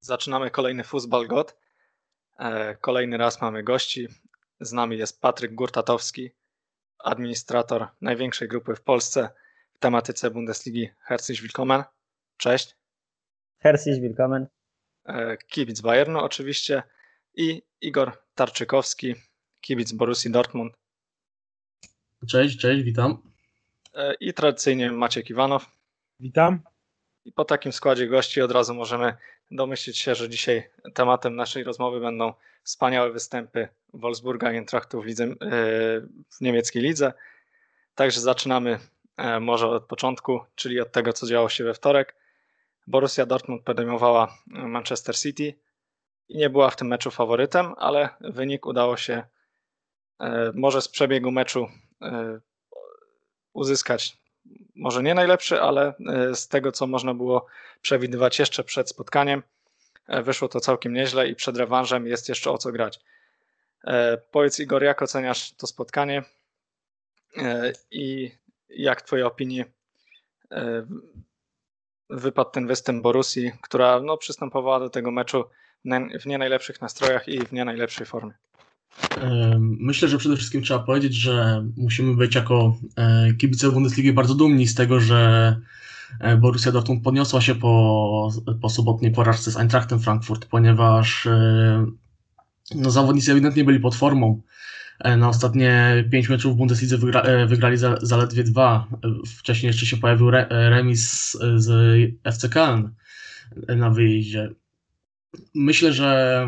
Zaczynamy kolejny Fuzbal God. E, kolejny raz mamy gości. Z nami jest Patryk Gurtatowski, administrator największej grupy w Polsce w tematyce Bundesligi Herzlich Willkommen. Cześć. Herzlich Willkommen. E, kibic Bayernu oczywiście i Igor Tarczykowski, kibic Borussii Dortmund. Cześć, cześć, witam. E, I tradycyjnie Maciek Iwanow. Witam. I po takim składzie gości od razu możemy domyślić się, że dzisiaj tematem naszej rozmowy będą wspaniałe występy Wolfsburga i Eintrachtu w, lidze, e, w niemieckiej lidze. Także zaczynamy e, może od początku, czyli od tego, co działo się we wtorek. Borussia Dortmund podejmowała Manchester City i nie była w tym meczu faworytem, ale wynik udało się może z przebiegu meczu uzyskać może nie najlepszy, ale e, z tego, co można było przewidywać jeszcze przed spotkaniem, e, wyszło to całkiem nieźle i przed rewanżem jest jeszcze o co grać. E, powiedz Igor, jak oceniasz to spotkanie i jak w Twojej opinii wypadł ten występ Borusi, która no, przystępowała do tego meczu w nie najlepszych nastrojach i w nie najlepszej formie? Myślę, że przede wszystkim trzeba powiedzieć, że musimy być jako e, kibice Bundesligi bardzo dumni z tego, że e, Borussia Dortmund podniosła się po, po sobotniej porażce z Eintrachtem Frankfurt, ponieważ e, no, zawodnicy ewidentnie byli pod formą. Na ostatnie pięć meczów w Bundeslidze wygra, wygrali zaledwie dwa. Wcześniej jeszcze się pojawił re, remis z FC Köln na wyjeździe. Myślę, że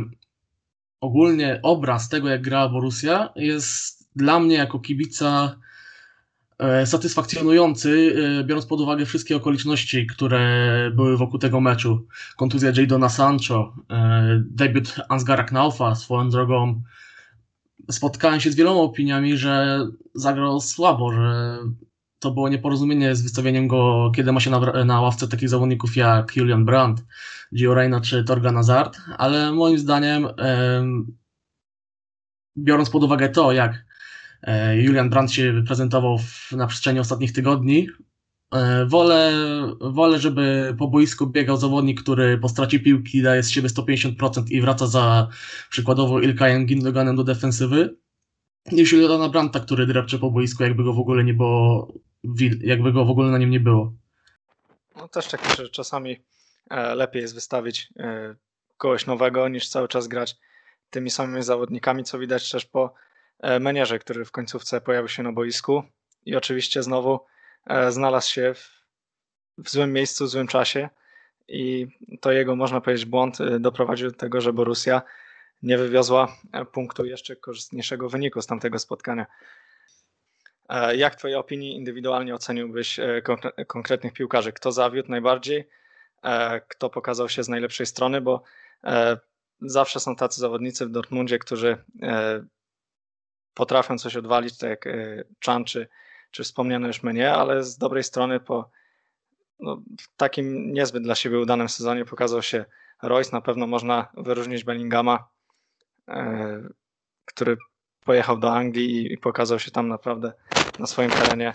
ogólnie obraz tego, jak grała Borussia, jest dla mnie jako kibica e, satysfakcjonujący, e, biorąc pod uwagę wszystkie okoliczności, które były wokół tego meczu. Kontuzja Jadona Sancho, e, debiut Ansgara Knaufa, swoją drogą spotkałem się z wieloma opiniami, że zagrał słabo, że to było nieporozumienie z wystawieniem go, kiedy ma się na, na ławce takich zawodników jak Julian Brandt, Gio Reyna czy Torgan Hazard, ale moim zdaniem biorąc pod uwagę to, jak e, Julian Brandt się prezentował na przestrzeni ostatnich tygodni, e, wolę, wolę, żeby po boisku biegał zawodnik, który po stracie piłki daje z siebie 150% i wraca za przykładowo Ilkajem Gindoganem do defensywy, niż Juliana Brandta, który drepcze po boisku, jakby go w ogóle nie było, jakby go w ogóle na nim nie było. No też tak, że czasami lepiej jest wystawić kogoś nowego, niż cały czas grać tymi samymi zawodnikami, co widać też po e, menierze, który w końcówce pojawił się na boisku i oczywiście znowu e, znalazł się w, w złym miejscu, w złym czasie i to jego, można powiedzieć, błąd e, doprowadził do tego, że Borussia nie wywiozła punktu jeszcze korzystniejszego wyniku z tamtego spotkania. Jak w Twojej opinii indywidualnie oceniłbyś konkretnych piłkarzy? Kto zawiódł najbardziej? Kto pokazał się z najlepszej strony? Bo zawsze są tacy zawodnicy w Dortmundzie, którzy e, potrafią coś odwalić, tak jak e, Chan czy, czy wspomniano już mnie, ale z dobrej strony po no, takim niezbyt dla siebie udanym sezonie pokazał się Royce. Na pewno można wyróżnić Bellingama, e, który pojechał do Anglii i pokazał się tam naprawdę na swoim terenie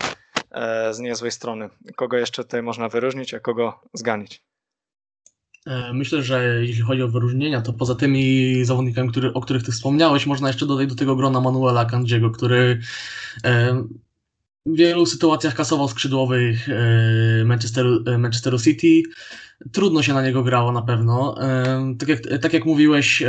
z niezłej strony. Kogo jeszcze tutaj można wyróżnić, a kogo zganić? E, myślę, że jeśli chodzi o wyróżnienia, to poza tymi zawodnikami, który, o których ty wspomniałeś, można jeszcze dodać do tego grona Manuela Kandziego, który e, w wielu sytuacjach kasował skrzydłowych e, Manchesteru, Manchesteru City. Trudno się na niego grało na pewno. Tak jak, tak jak mówiłeś,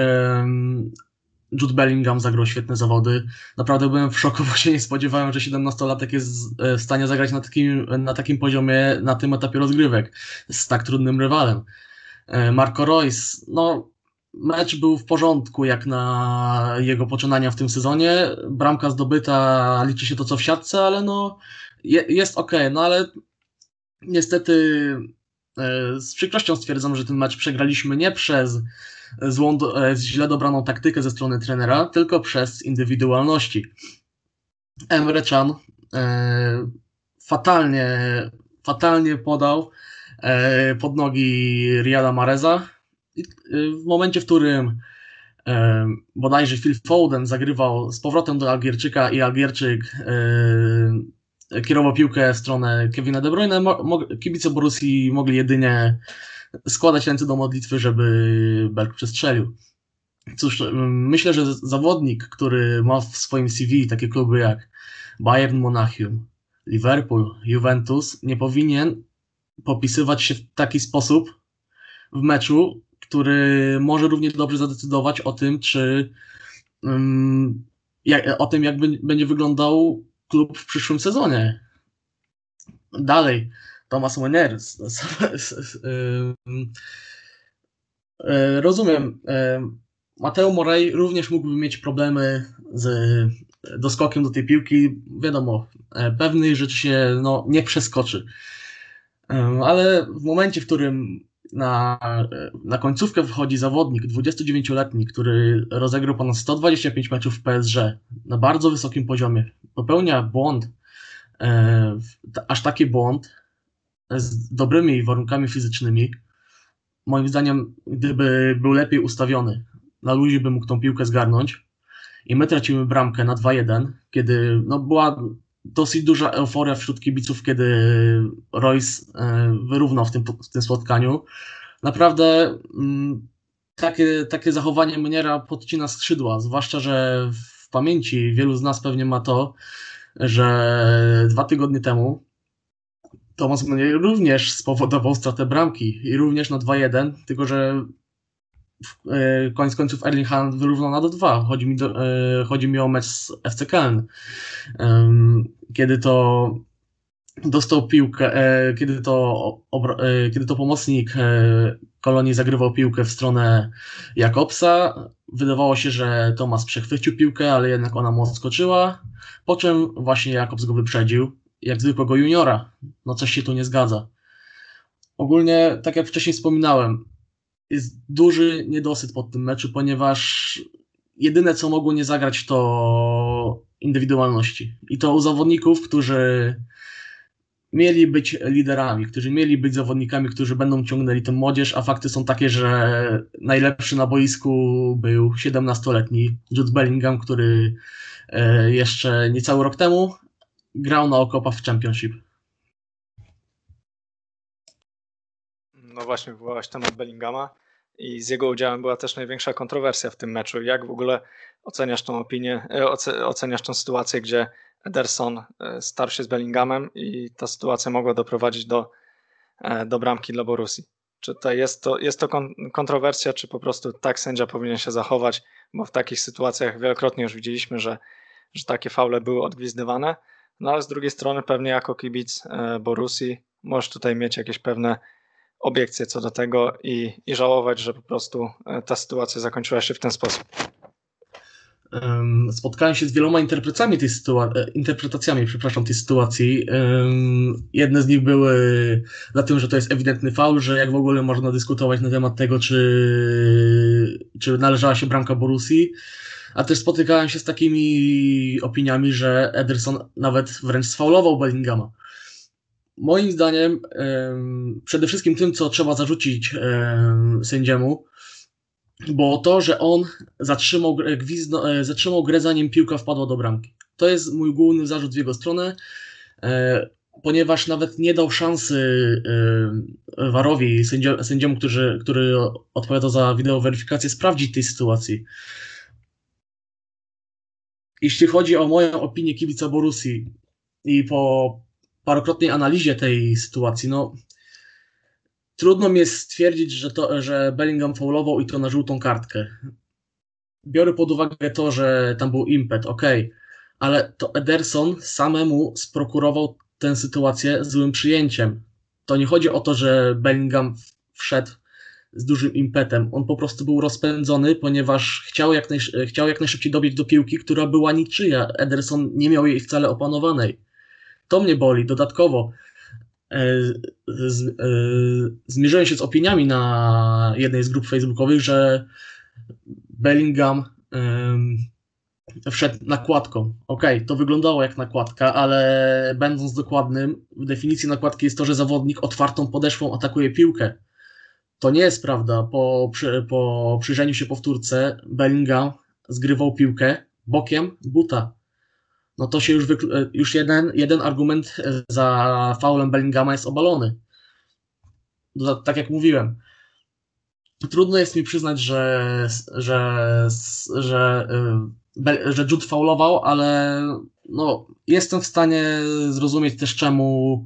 Jude Bellingham zagrał świetne zawody. Naprawdę byłem w szoku, bo się nie spodziewałem, że 17-latek jest w stanie zagrać na takim, na takim poziomie, na tym etapie rozgrywek z tak trudnym rywalem. E, Marco Reus, no mecz był w porządku jak na jego poczynania w tym sezonie. Bramka zdobyta, liczy się to co w siatce, ale no je, jest ok, no ale niestety e, z przykrością stwierdzam, że ten mecz przegraliśmy nie przez złą, e, źle dobraną taktykę ze strony trenera, tylko przez indywidualności. Emre Can fatalnie, fatalnie podał, pod nogi Riyada Mareza. E, w momencie, w którym e, bodajże Phil Foden zagrywał z powrotem do Algierczyka i Algierczyk kierował piłkę w stronę Kevina De Bruyne, kibice Borussii mogli jedynie składać ręce do modlitwy, żeby Berg przestrzelił. Cóż, myślę, że zawodnik, który ma w swoim CV takie kluby jak Bayern Monachium, Liverpool, Juventus, nie powinien popisywać się w taki sposób w meczu, który może równie dobrze zadecydować o tym, czy um, jak, o tym, jak będzie wyglądał klub w przyszłym sezonie. Dalej, Thomas Wenner. E, rozumiem. Mateo Morey również mógłby mieć problemy z doskokiem do tej piłki. Wiadomo, e, pewnych rzeczy się no, nie przeskoczy. Ale w momencie, w którym na, na końcówkę wchodzi zawodnik 29-letni, który rozegrał ponad 125 meczów w PSG na bardzo wysokim poziomie, popełnia błąd, e, aż taki błąd z dobrymi warunkami fizycznymi. Moim zdaniem, gdyby był lepiej ustawiony, na luzie by mógł tą piłkę zgarnąć i my tracimy bramkę na 2-1, kiedy no, była dosyć duża euforia wśród kibiców, kiedy Royce e, wyrównał w tym, w tym spotkaniu. Naprawdę mm, takie, takie zachowanie Meniera podcina skrzydła, zwłaszcza, że w pamięci wielu z nas pewnie ma to, że dwa tygodnie temu Thomas Menier również spowodował stratę bramki i również na 2-1, tylko że koniec końców Erling Haaland wyrównał na do 2. Chodzi mi, do, e, chodzi mi o mecz z FC Köln. Kiedy to dostał piłkę, e, kiedy to, kiedy to pomocnik Kolonii zagrywał piłkę w stronę Jakobsa, wydawało się, że Tomas przechwycił piłkę, ale jednak ona mu odskoczyła, po czym właśnie Jakobs go wyprzedził, jak zwykłego juniora. No coś się tu nie zgadza. Ogólnie, tak jak wcześniej wspominałem, jest duży niedosyt pod tym meczu, ponieważ jedyne co mogło nie zagrać to indywidualności. I to u zawodników, którzy mieli być liderami, którzy mieli być zawodnikami, którzy będą ciągnęli tę młodzież, a fakty są takie, że najlepszy na boisku był 17-letni Jude Bellingham, który e, jeszcze niecały rok temu grał na okopach w Championship. No właśnie, wywołałeś temat Bellingama i z jego udziałem była też największa kontrowersja w tym meczu. Jak w ogóle oceniasz tą opinię, e, oceniasz tą sytuację, gdzie Ederson e, starszy się z Bellinghamem i ta sytuacja mogła doprowadzić do, e, do bramki dla Borusi? Czy to jest to, jest to kontrowersja, czy po prostu tak sędzia powinien się zachować, bo w takich sytuacjach wielokrotnie już widzieliśmy, że, że takie faule były odgwizdywane, no ale z drugiej strony pewnie jako kibic Borusi możesz tutaj mieć jakieś pewne obiekcje co do tego i, i żałować, że po prostu e, ta sytuacja zakończyła się w ten sposób. Spotkałem się z wieloma interpretacjami tej, sytuacji, e, interpretacjami przepraszam, tej sytuacji. Jedne z nich były na tym, że to jest ewidentny faul, że jak w ogóle można dyskutować na temat tego, czy, czy należała się bramka Borusi. A też spotykałem się z takimi opiniami, że Ederson nawet wręcz sfaulował Bellingama. Moim zdaniem przede wszystkim tym, co trzeba zarzucić sędziemu, było to, że on zatrzymał, gwizno, e, zatrzymał grę zanim piłka wpadła do bramki. To jest mój główny zarzut w jego stronę, e, ponieważ nawet nie dał szansy Warowi, sędziemu, który, który odpowiada za wideoweryfikację, sprawdzić tej sytuacji. Jeśli chodzi o moją opinię kibica Borusi i po parokrotnej analizie tej sytuacji, no trudno mi jest stwierdzić, że, to, że Bellingham faulował i to na żółtą kartkę. Biorę pod uwagę to, że tam był impet, ok, ale to Ederson samemu sprokurował tę sytuację złym przyjęciem. To nie chodzi o to, że Bellingham wszedł z dużym impetem. On po prostu był rozpędzony, ponieważ chciał jak, chciał jak najszybciej dobiec do piłki, która była niczyja. Ederson nie miał jej wcale opanowanej. To mnie boli. Dodatkowo e, z, e, zmierzyłem się z opiniami na jednej z grup facebookowych, że Bellingham wszedł nakładką. Ok, to wyglądało jak nakładka, ale będąc dokładnym, w definicji nakładki jest to, że zawodnik otwartą podeszwą atakuje piłkę. To nie jest prawda. Po, przy, po przyjrzeniu się powtórce Bellingham zgrywał piłkę bokiem buta no to się już, e, już jeden, jeden argument e, za faulem Bellingama jest obalony. tak jak mówiłem, trudno jest mi przyznać, że, że, że, y, że Jude faulował, ale no, jestem w stanie zrozumieć też czemu,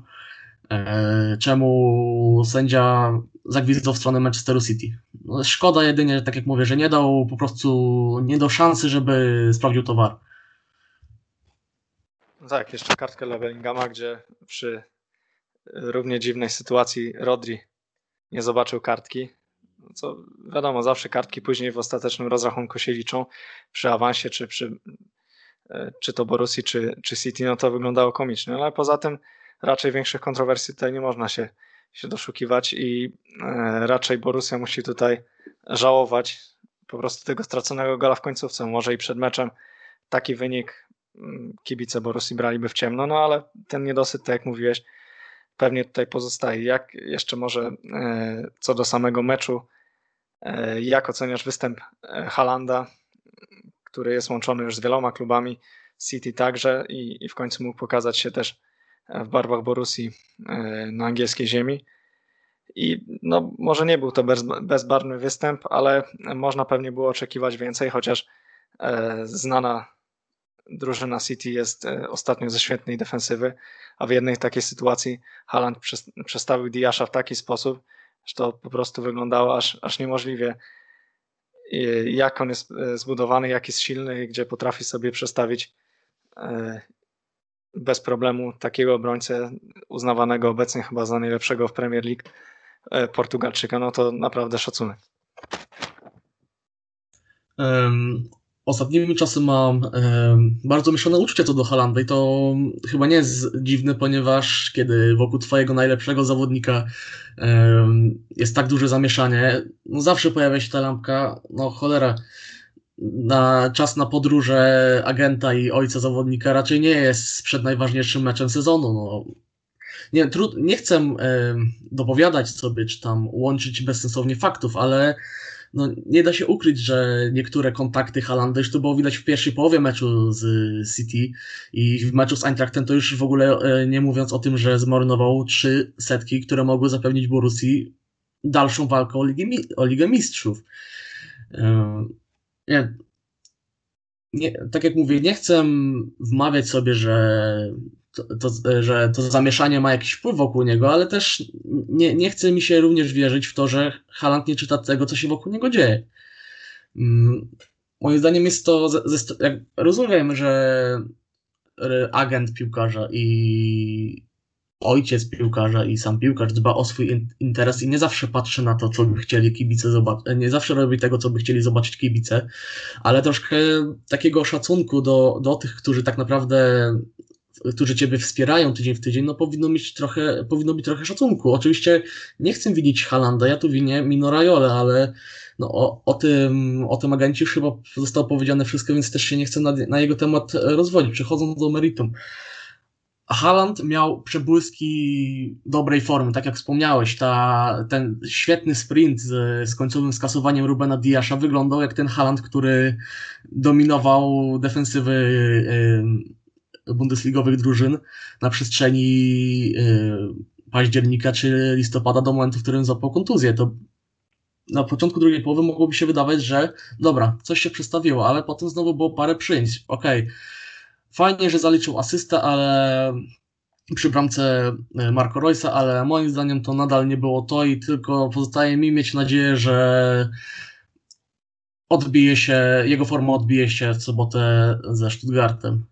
e, czemu sędzia zagwizdał w stronę Manchesteru City. No, szkoda jedynie, tak jak mówię, że nie dał po prostu, nie dał szansy, żeby sprawdził towar. Tak, jeszcze kartkę dla gdzie przy równie dziwnej sytuacji Rodri nie zobaczył kartki. Co wiadomo, zawsze kartki później w ostatecznym rozrachunku się liczą przy awansie, czy przy e, czy to Borusi, czy, czy City, no to wyglądało komicznie, ale poza tym raczej większych kontrowersji tutaj nie można się, się doszukiwać i e, raczej Borussia musi tutaj żałować po prostu tego straconego gola w końcówce. Może i przed meczem taki wynik kibice Borusi braliby w ciemno, no ale ten niedosyt, tak jak mówiłeś, pewnie tutaj pozostaje. Jak jeszcze może e, co do samego meczu, e, jak oceniasz występ e, Halanda, który jest łączony już z wieloma klubami, City także i, i w końcu mógł pokazać się też w barwach Borusi na angielskiej ziemi. I no, może nie był to bez, bezbarwny występ, ale można pewnie było oczekiwać więcej, chociaż znana drużyna City jest e, ostatnio ze świetnej defensywy, a w jednej takiej sytuacji Haaland przestawił Diasza w taki sposób, że to po prostu wyglądało aż, aż niemożliwie jak on jest e, zbudowany, jak jest silny gdzie potrafi sobie przestawić e, bez problemu takiego obrońcę uznawanego obecnie chyba za najlepszego w Premier League Portugalczyka, no to naprawdę szacunek. Ostatnimi czasy mam e, bardzo mieszane uczucie co do Halanda i to chyba nie jest dziwne, ponieważ kiedy wokół twojego najlepszego zawodnika e, jest tak duże zamieszanie, no zawsze pojawia się ta lampka, no cholera, na czas na podróże agenta i ojca zawodnika raczej nie jest przed najważniejszym meczem sezonu. No. Nie, trud, nie chcę e, dopowiadać sobie, czy tam łączyć bezsensownie faktów, ale no, nie da się ukryć, że niektóre kontakty Halanda już to było widać w pierwszej połowie meczu z City i w meczu z Eintrachtem to już w ogóle e, nie mówiąc o tym, że zmarnował trzy setki, które mogły zapewnić Borussii dalszą walkę o Ligę, o Ligę Mistrzów. E, nie, nie, tak jak mówię, nie chcę wmawiać sobie, że to, że to zamieszanie ma jakiś wpływ wokół niego, ale też nie, nie chce mi się również wierzyć w to, że Haland nie czyta tego, co się wokół niego dzieje. Mm, moim zdaniem jest to, ze, ze, jak rozumiem, że agent piłkarza i ojciec piłkarza i sam piłkarz dba o swój interes i nie zawsze patrzy na to, co by chcieli kibice zobaczyć, nie zawsze robi tego, co by chcieli zobaczyć kibice, ale troszkę takiego szacunku do, do tych, którzy tak naprawdę którzy Ciebie wspierają tydzień w tydzień, no powinno mieć trochę, powinno być trochę szacunku. Oczywiście nie chcę winić Halanda, ja tu winię Mino Rajole, ale no, o, o, tym, o tym agencie chyba zostało powiedziane wszystko, więc też się nie chcę na, na jego temat rozwodzić. Przechodząc do meritum. Haaland miał przebłyski dobrej formy, tak jak wspomniałeś, ta, ten świetny sprint z, z końcowym skasowaniem Rubena Diasza wyglądał jak ten Haaland, który dominował defensywy bundesligowych drużyn na przestrzeni y, października czy listopada do momentu, w którym zapał kontuzję. To na początku drugiej połowy mogłoby się wydawać, że dobra, coś się przestawiło, ale potem znowu było parę przyjęć. Okej, okay. fajnie, że zaliczył asystę, ale przy bramce y, Marco Roysa, ale moim zdaniem to nadal nie było to i tylko pozostaje mi mieć nadzieję, że odbije się, jego forma odbije się w sobotę ze Stuttgartem.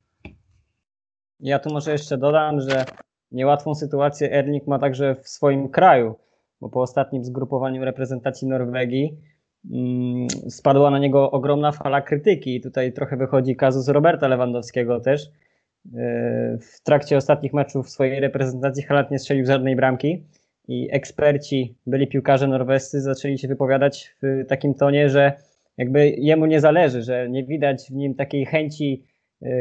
Ja tu może jeszcze dodam, że niełatwą sytuację Erling ma także w swoim kraju, bo po ostatnim zgrupowaniu reprezentacji Norwegii mm, spadła na niego ogromna fala krytyki. I tutaj trochę wychodzi kazus Roberta Lewandowskiego też. Yy, w trakcie ostatnich meczów swojej reprezentacji Halat nie strzelił żadnej bramki i eksperci, byli piłkarze norwescy, zaczęli się wypowiadać w takim tonie, że jakby jemu nie zależy, że nie widać w nim takiej chęci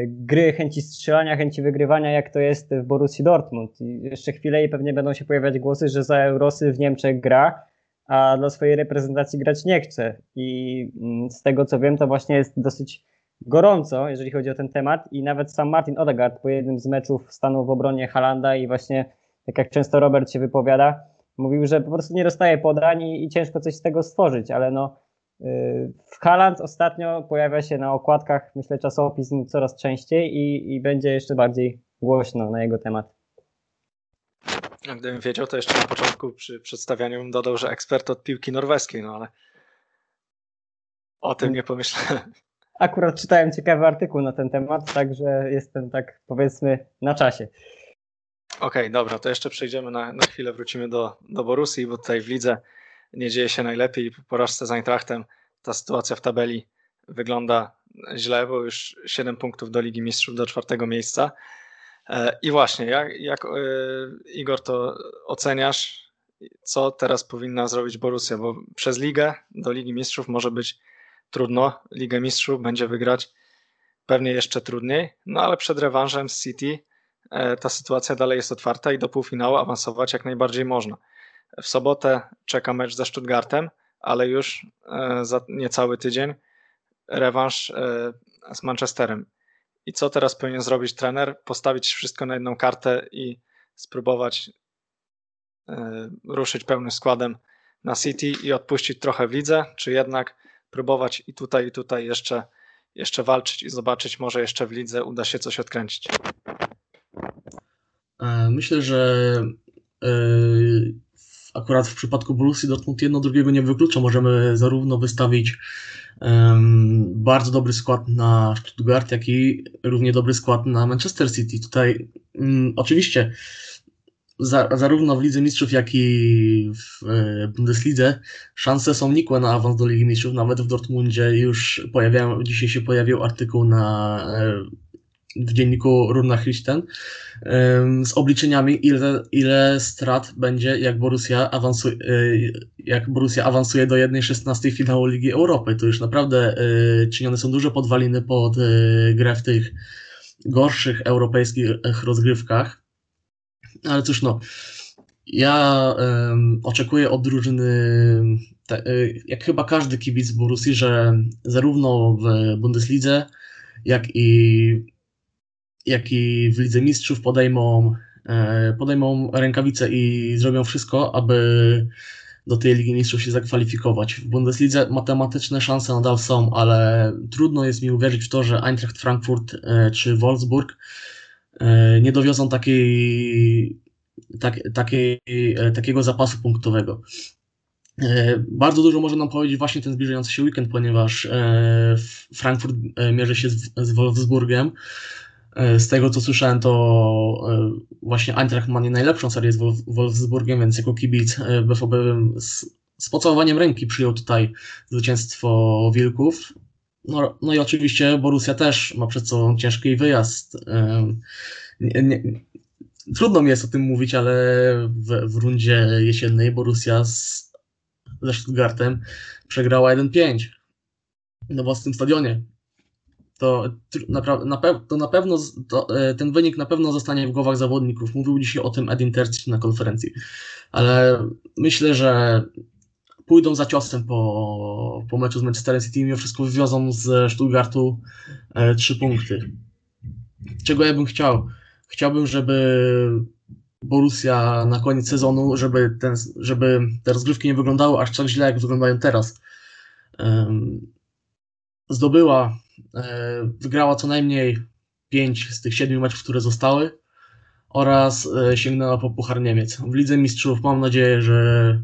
gry, chęci strzelania, chęci wygrywania, jak to jest w Borussii Dortmund. I jeszcze chwilę i pewnie będą się pojawiać głosy, że za Eurosy w Niemczech gra, a dla swojej reprezentacji grać nie chce. I mm, z tego co wiem, to właśnie jest dosyć gorąco, jeżeli chodzi o ten temat i nawet sam Martin Odegaard po jednym z meczów stanął w obronie Halanda i właśnie tak jak często Robert się wypowiada, mówił, że po prostu nie dostaje podań i, i ciężko coś z tego stworzyć, ale no w Haland ostatnio pojawia się na okładkach, myślę, czasopism coraz częściej i, i będzie jeszcze bardziej głośno na jego temat. Gdybym wiedział, to jeszcze na początku przy przedstawianiu bym dodał, że ekspert od piłki norweskiej, no ale o tym nie pomyślałem. Akurat czytałem ciekawy artykuł na ten temat, także jestem tak powiedzmy na czasie. Okej, okay, dobra, to jeszcze przejdziemy na, na chwilę, wrócimy do, do Borussii, bo tutaj w lidze nie dzieje się najlepiej. Po porażce z Eintrachtem ta sytuacja w tabeli wygląda źle, bo już 7 punktów do Ligi Mistrzów, do czwartego miejsca. E, I właśnie, jak, jak e, Igor to oceniasz, co teraz powinna zrobić Borussia? Bo przez ligę do Ligi Mistrzów może być trudno. Ligę Mistrzów będzie wygrać pewnie jeszcze trudniej, no ale przed rewanżem z City e, ta sytuacja dalej jest otwarta i do półfinału awansować jak najbardziej można. W sobotę czeka mecz ze Stuttgartem, ale już e, za niecały tydzień rewanż e, z Manchesterem. I co teraz powinien zrobić trener? Postawić wszystko na jedną kartę i spróbować e, ruszyć pełnym składem na City i odpuścić trochę w lidze, czy jednak próbować i tutaj, i tutaj jeszcze, jeszcze walczyć i zobaczyć, może jeszcze w lidze uda się coś odkręcić. Myślę, że akurat w przypadku Borussii Dortmund jedno drugiego nie wyklucza. Możemy zarówno wystawić um, bardzo dobry skład na Stuttgart, jak i równie dobry skład na Manchester City. Tutaj um, oczywiście za, zarówno w Lidze Mistrzów, jak i w e, Bundeslidze szanse są nikłe na awans do Ligi Mistrzów. Nawet w Dortmundzie już pojawiają, dzisiaj się pojawił artykuł na e, w dzienniku Runa Christen z obliczeniami, ile, ile strat będzie, jak Borussia, awansuje, jak Borussia awansuje do 1-16 finału Ligi Europy. Tu już naprawdę e, czynione są duże podwaliny pod e, grę w tych gorszych europejskich rozgrywkach. Ale cóż, no, ja um, oczekuję od drużyny, te, jak chyba każdy kibic Borussii, że zarówno w Bundeslidze, jak i jak i w Lidze Mistrzów podejmą, e, podejmą rękawice i zrobią wszystko, aby do tej Ligi Mistrzów się zakwalifikować. W Bundeslidze matematyczne szanse nadal są, ale trudno jest mi uwierzyć w to, że Eintracht Frankfurt e, czy Wolfsburg e, nie dowiozą takiej, tak, takiej, takiego zapasu punktowego. Bardzo dużo może nam powiedzieć właśnie ten zbliżający się weekend, ponieważ Frankfurt mierzy się z Wolfsburgiem. E, z tego co słyszałem, to e, właśnie Eintracht ma nie najlepszą serię z Wolfsburgiem, więc jako kibic e, BVB z, z pocałowaniem ręki przyjął tutaj zwycięstwo Wilków. No, no i oczywiście Borussia też ma przed sobą ciężki wyjazd. Nie, nie, trudno mi jest o tym mówić, ale w, w rundzie jesiennej Borussia z, ze Stuttgartem przegrała 1-5 na własnym stadionie to na, na, to na pewno to, e, ten wynik na pewno zostanie w głowach zawodników. Mówił dzisiaj o tym Edin Terci na konferencji, ale myślę, że pójdą za ciosem po, po meczu z Manchesterem City i mimo wszystko wywiozą z Stuttgartu e, trzy punkty. Czego ja bym chciał? Chciałbym, żeby Borussia na koniec sezonu, żeby, ten, żeby te rozgrywki nie wyglądały aż tak źle, jak wyglądają teraz. Zdobyła E, wygrała co najmniej 5 z tych 7 meczów, które zostały oraz e, sięgnęła po Puchar Niemiec. W Lidze Mistrzów mam nadzieję, że,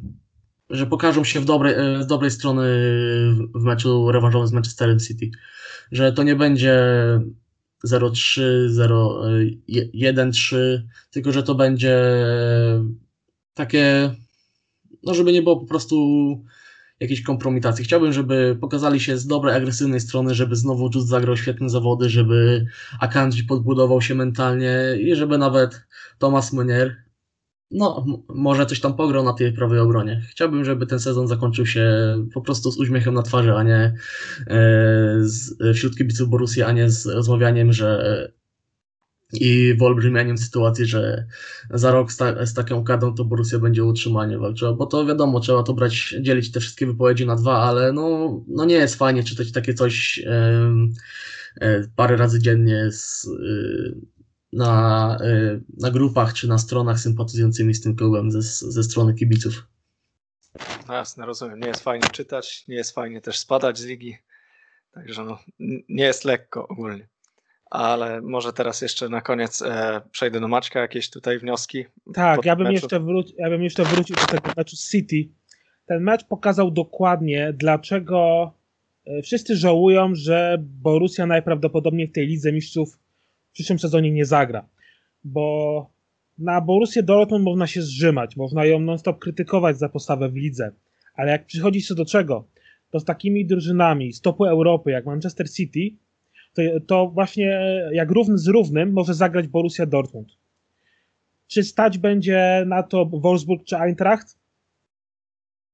że pokażą się w dobrej, e, z dobrej strony w meczu rewanżowym z Manchesterem City. Że to nie będzie 0-3, 0-1-3, tylko że to będzie takie, no żeby nie było po prostu jakiejś kompromitacji. Chciałbym, żeby pokazali się z dobrej, agresywnej strony, żeby znowu Just zagrał świetne zawody, żeby Akanji podbudował się mentalnie i żeby nawet Thomas Meunier no, może coś tam pograł na tej prawej obronie. Chciałbym, żeby ten sezon zakończył się po prostu z uśmiechem na twarzy, a nie e, z, wśród kibiców Borussii, a nie z rozmawianiem, że i wyolbrzymianiem sytuacji, że za rok z, ta, z taką kadą to Borussia będzie utrzymanie walczyła, bo to wiadomo, trzeba to brać, dzielić te wszystkie wypowiedzi na dwa, ale no, no nie jest fajnie czytać takie coś e, parę razy dziennie z, e, na, y, na grupach czy na stronach sympatyzującymi z tym klubem ze, ze strony kibiców. Jasne, rozumiem. Nie jest fajnie czytać, nie jest fajnie też spadać z ligi. Także no, nie jest lekko ogólnie. Ale może teraz jeszcze na koniec e, przejdę do Maćka, jakieś tutaj wnioski? Tak, ja bym, jeszcze wróci, ja bym jeszcze wrócił do tego meczu City. Ten mecz pokazał dokładnie, dlaczego e, wszyscy żałują, że Borussia najprawdopodobniej w tej Lidze Mistrzów w przyszłym sezonie nie zagra. Bo na Borussię Dortmund można się zrzymać, można ją non-stop krytykować za postawę w lidze, ale jak przychodzi się do czego, to z takimi drużynami z topu Europy jak Manchester City, to, właśnie jak równy z równym może zagrać Borussia Dortmund. Czy stać będzie na to Wolfsburg czy Eintracht?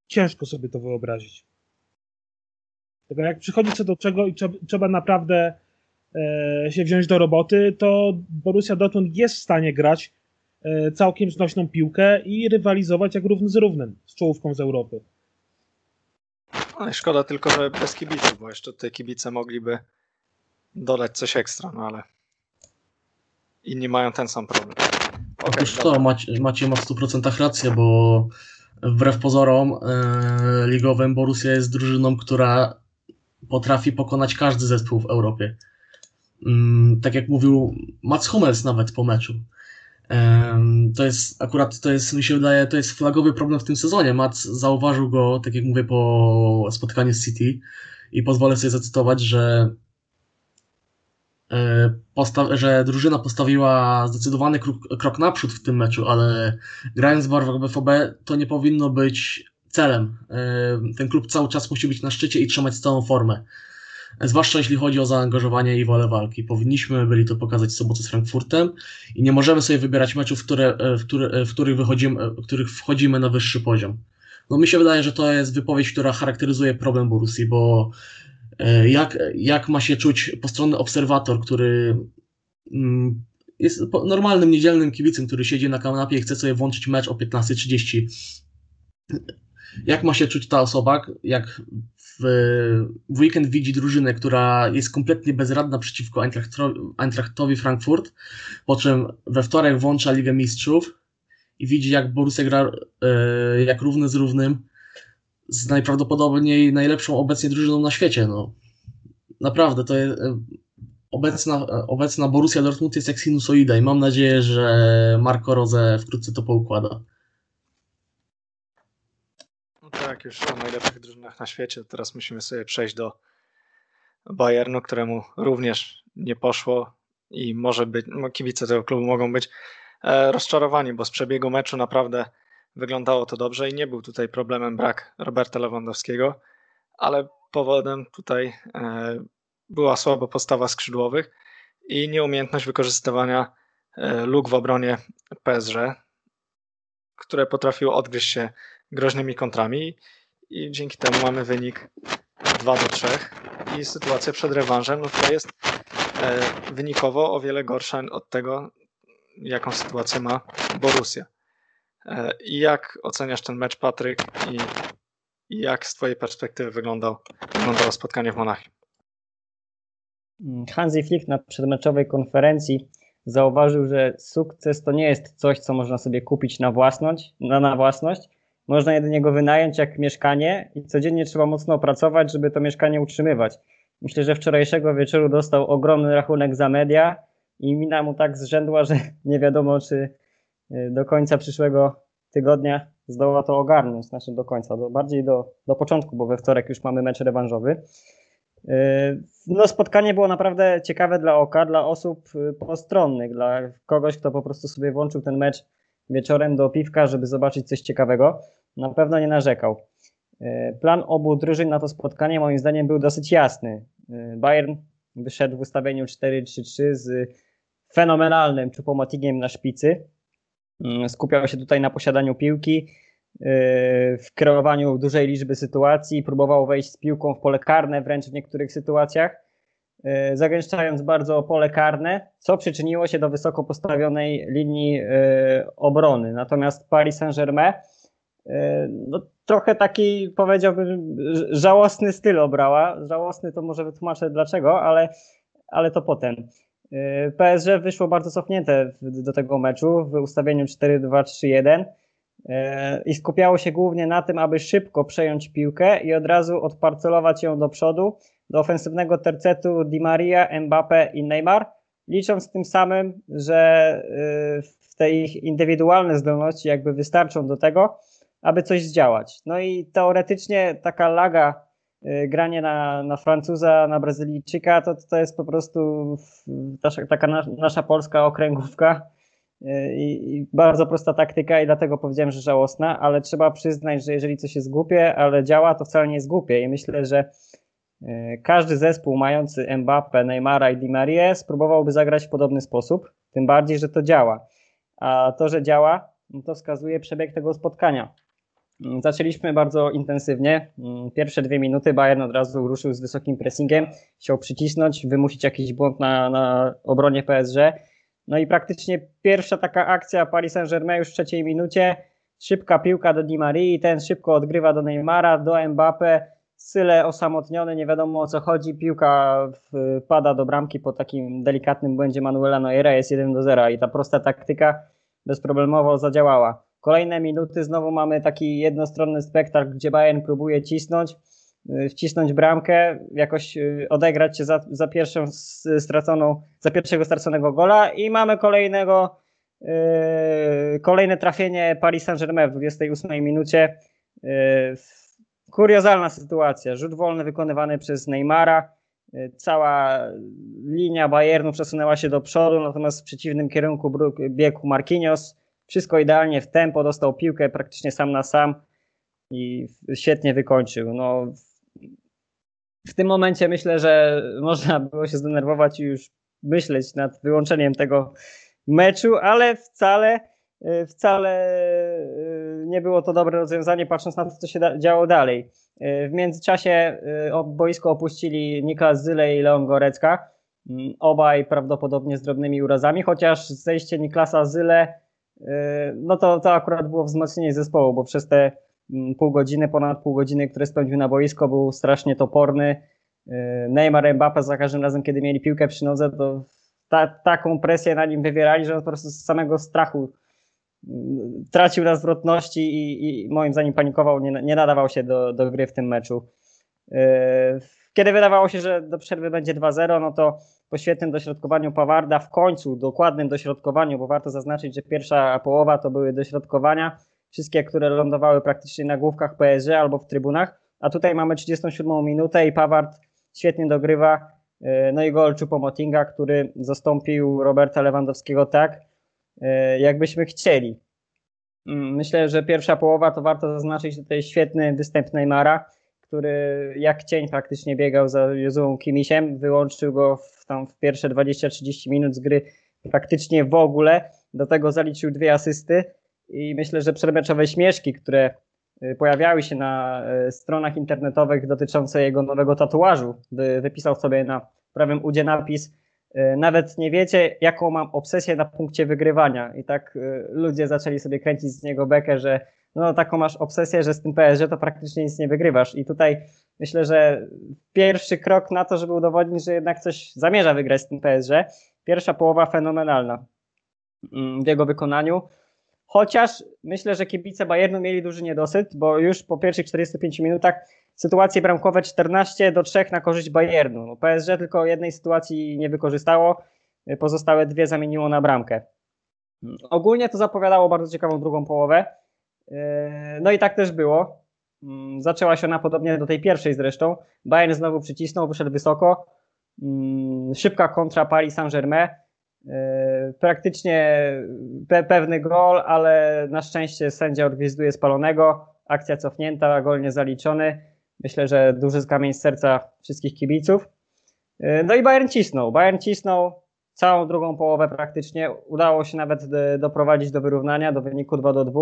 Ciężko sobie to wyobrazić. Tylko jak przychodzi co do czego i trzeba, naprawdę e, się wziąć do roboty, to Borussia Dortmund jest w stanie grać e, całkiem znośną piłkę i rywalizować jak równy z równym z czołówką z Europy. No szkoda tylko, że bez kibiców, bo jeszcze te kibice mogliby dodać coś ekstra, no ale inni mają ten sam problem. Okay, Otóż to, Macie, Macie ma w 100% rację, bo wbrew pozorom e, ligowym Borussia jest drużyną, która potrafi pokonać każdy zespół w Europie. Mm, tak jak mówił Mats Hummels nawet po meczu. To jest akurat, to jest, mi się wydaje, to jest flagowy problem w tym sezonie. Mats zauważył go, tak jak mówię, po spotkaniu z City i pozwolę sobie zacytować, że e, że drużyna postawiła zdecydowany krok, naprzód w tym meczu, ale grając w barwach BVB to nie powinno być celem. E, ten klub cały czas musi być na szczycie i trzymać całą formę zwłaszcza jeśli chodzi o zaangażowanie i wolę walki. Powinniśmy byli to pokazać w sobotę z Frankfurtem i nie możemy sobie wybierać meczów, które, e, w, które, e, w, których wychodzimy, e, w których wchodzimy na wyższy poziom. No mi się wydaje, że to jest wypowiedź, która charakteryzuje problem Borussii, bo jak, jak ma się czuć postronny obserwator, który mm, jest normalnym niedzielnym kibicem, który siedzi na kanapie i chce sobie włączyć mecz o 15.30. Jak ma się czuć ta osoba, jak w, w weekend widzi drużynę, która jest kompletnie bezradna przeciwko Eintrachtowi Frankfurt, po czym we wtorek włącza Ligę Mistrzów i widzi jak Borussia gra e, jak równy z równym z najprawdopodobniej najlepszą obecnie drużyną na świecie. No. Naprawdę, to jest obecna, obecna Borussia Dortmund jest jak sinusoida i mam nadzieję, że Marco Rose wkrótce to poukłada tak, już o najlepszych drużynach na świecie. Teraz musimy sobie przejść do Bayernu, któremu również nie poszło i może być, no, kibice tego klubu mogą być e, rozczarowani, bo z przebiegu meczu naprawdę wyglądało to dobrze i nie był tutaj problemem brak Roberta Lewandowskiego, ale powodem tutaj e, była słaba postawa skrzydłowych i nieumiejętność wykorzystywania e, luk w obronie PSG, które potrafiły odgryźć się groźnymi kontrami i dzięki temu mamy wynik 2 do 3 i sytuacja przed rewanżem no to jest e, wynikowo o wiele gorsza od tego, jaką sytuację ma Borussia. E, jak oceniasz ten mecz, Patryk, i, jak z Twojej perspektywy wyglądał, wyglądało spotkanie w Monachium? Hansi Flick na przedmeczowej konferencji zauważył, że sukces to nie jest coś, co można sobie kupić na własność, na, na własność, można jedynie go wynająć jak mieszkanie i codziennie trzeba mocno pracować, żeby to mieszkanie utrzymywać. Myślę, że wczorajszego wieczoru dostał ogromny rachunek za media i mina mu tak zrzędła, że nie wiadomo, czy do końca przyszłego tygodnia zdoła to ogarnąć, znaczy do końca, do, bardziej do, do początku, bo we wtorek już mamy mecz rewanżowy. Y, no, spotkanie było naprawdę ciekawe dla oka, dla osób y, postronnych, dla kogoś, kto po prostu sobie włączył ten mecz wieczorem do piwka, żeby zobaczyć coś ciekawego. Na pewno nie narzekał. E, plan obu drużyn na to spotkanie moim zdaniem był dosyć jasny. E, Bayern wyszedł w ustawieniu 4-3-3 z fenomenalnym Chupomotingiem na szpicy. Mm, skupiał się tutaj na posiadaniu piłki, e, w kreowaniu dużej liczby sytuacji, próbował wejść z piłką w pole karne wręcz w niektórych sytuacjach. E, zagęszczając bardzo pole karne, co przyczyniło się do wysoko postawionej linii e, obrony. Natomiast Paris Saint-Germain no, trochę taki powiedziałbym żałosny styl obrała. Żałosny to może wytłumaczę dlaczego, ale, ale to potem. PSG wyszło bardzo cofnięte do tego meczu w ustawieniu 4-2-3-1 i skupiało się głównie na tym, aby szybko przejąć piłkę i od razu odparcelować ją do przodu, do ofensywnego tercetu Di Maria, Mbappe i Neymar, licząc tym samym, że w te ich indywidualne zdolności jakby wystarczą do tego, aby coś zdziałać. No i teoretycznie taka laga, granie na, na Francuza, na Brazylijczyka, to, to jest po prostu taka, taka nasza polska okręgówka y, i, i, bardzo prosta taktyka i dlatego powiedziałem, że żałosna, ale trzeba przyznać, że jeżeli coś jest głupie, ale działa, to wcale nie jest głupie i myślę, że y, każdy zespół mający Mbappe, Neymara i Di Maria spróbowałby zagrać w podobny sposób, tym bardziej, że to działa. A to, że działa, no to wskazuje przebieg tego spotkania. Mm, zaczęliśmy bardzo intensywnie. Mm, pierwsze dwie minuty Bayern od razu ruszył z wysokim pressingiem, chciał przycisnąć, wymusić jakiś błąd na, na obronie PSG. No i praktycznie pierwsza taka akcja Paris Saint-Germain już w trzeciej minucie. Szybka piłka do Di Marii, ten szybko odgrywa do Neymara, do Mbappe. Syle osamotniony, nie wiadomo o co chodzi. Piłka wpada do bramki po takim delikatnym błędzie Manuela Neuera, jest 1 do 0 i ta prosta taktyka bezproblemowo zadziałała. Kolejne minuty znowu mamy taki jednostronny spektakl, gdzie Bayern próbuje cisnąć, y, wcisnąć bramkę, jakoś y, odegrać się za, za pierwszą straconą, za pierwszego straconego gola i mamy kolejnego yy, kolejne trafienie Paris Saint-Germain w 28 minucie. Kuriozalna sytuacja. Rzut wolny wykonywany przez Neymara. Cała linia Bayernu przesunęła się do przodu, natomiast w przeciwnym kierunku biegł Marquinhos wszystko idealnie w tempo, dostał piłkę praktycznie sam na sam i świetnie wykończył. No, w tym momencie myślę, że można było się zdenerwować i już myśleć nad wyłączeniem tego meczu, ale wcale, wcale y, nie było to dobre rozwiązanie, patrząc na to, co się działo dalej. Y, w międzyczasie y, boisko opuścili Niklas Zyle i Leon Gorecka. Mm, obaj prawdopodobnie z drobnymi urazami, chociaż zejście Niklasa Zyle no to, to akurat było wzmocnienie zespołu, bo przez te mm, pół godziny, ponad pół godziny, które spędził na boisko, był strasznie toporny. E, Neymar, Mbappe za każdym razem, kiedy mieli piłkę przy nodze, to ta, taką presję na nim wywierali, że on po prostu z samego strachu mm, tracił na zwrotności i, i moim zdaniem panikował, nie, nie nadawał się do, do gry w tym meczu. E, kiedy wydawało się, że do przerwy będzie 2-0, no to po świetnym dośrodkowaniu Pawarda, w końcu dokładnym dośrodkowaniu, bo warto zaznaczyć, że pierwsza połowa to były dośrodkowania, wszystkie, które lądowały praktycznie na główkach PSG albo w trybunach, a tutaj mamy 37 minutę i Paward świetnie dogrywa, e, no i gol Choupo-Motinga, który zastąpił Roberta Lewandowskiego tak, e, jakbyśmy chcieli. Mm, myślę, że pierwsza połowa to warto zaznaczyć tutaj świetny występ Neymara, który jak cień praktycznie biegał za Jezuą Kimisiem, wyłączył go w, tam w pierwsze 20-30 minut z gry praktycznie w ogóle. Do tego zaliczył dwie asysty i myślę, że przedmeczowe śmieszki, które y, pojawiały się na y, stronach internetowych dotyczące jego nowego tatuażu, wypisał sobie na prawym udzie napis y, nawet nie wiecie, jaką mam obsesję na punkcie wygrywania. I tak ludzie zaczęli sobie kręcić z niego bekę, że no taką masz obsesję, że z tym PSG to praktycznie nic nie wygrywasz. I tutaj myślę, że pierwszy krok na to, żeby udowodnić, że jednak coś zamierza wygrać z tym PSG, pierwsza połowa fenomenalna mm, w jego wykonaniu. Chociaż myślę, że kibice Bayernu mieli duży niedosyt, bo już po pierwszych 45 minutach sytuacje bramkowe 14 do 3 na korzyść Bayernu. No, PSG tylko jednej sytuacji nie wykorzystało, pozostałe dwie zamieniło na bramkę. Ogólnie to zapowiadało bardzo ciekawą drugą połowę. E, no i tak też było. Mm, zaczęła się ona podobnie do tej pierwszej zresztą. Bayern znowu przycisnął, wyszedł wysoko. Mm, szybka kontra Paris Saint-Germain. E, praktycznie pe pewny gol, ale na szczęście sędzia odgwizduje spalonego. Akcja cofnięta, gol niezaliczony. Myślę, że duży kamień z serca wszystkich kibiców. E, no i Bayern cisnął. Bayern cisnął całą drugą połowę praktycznie. Udało się nawet doprowadzić do wyrównania, do wyniku 2 do 2.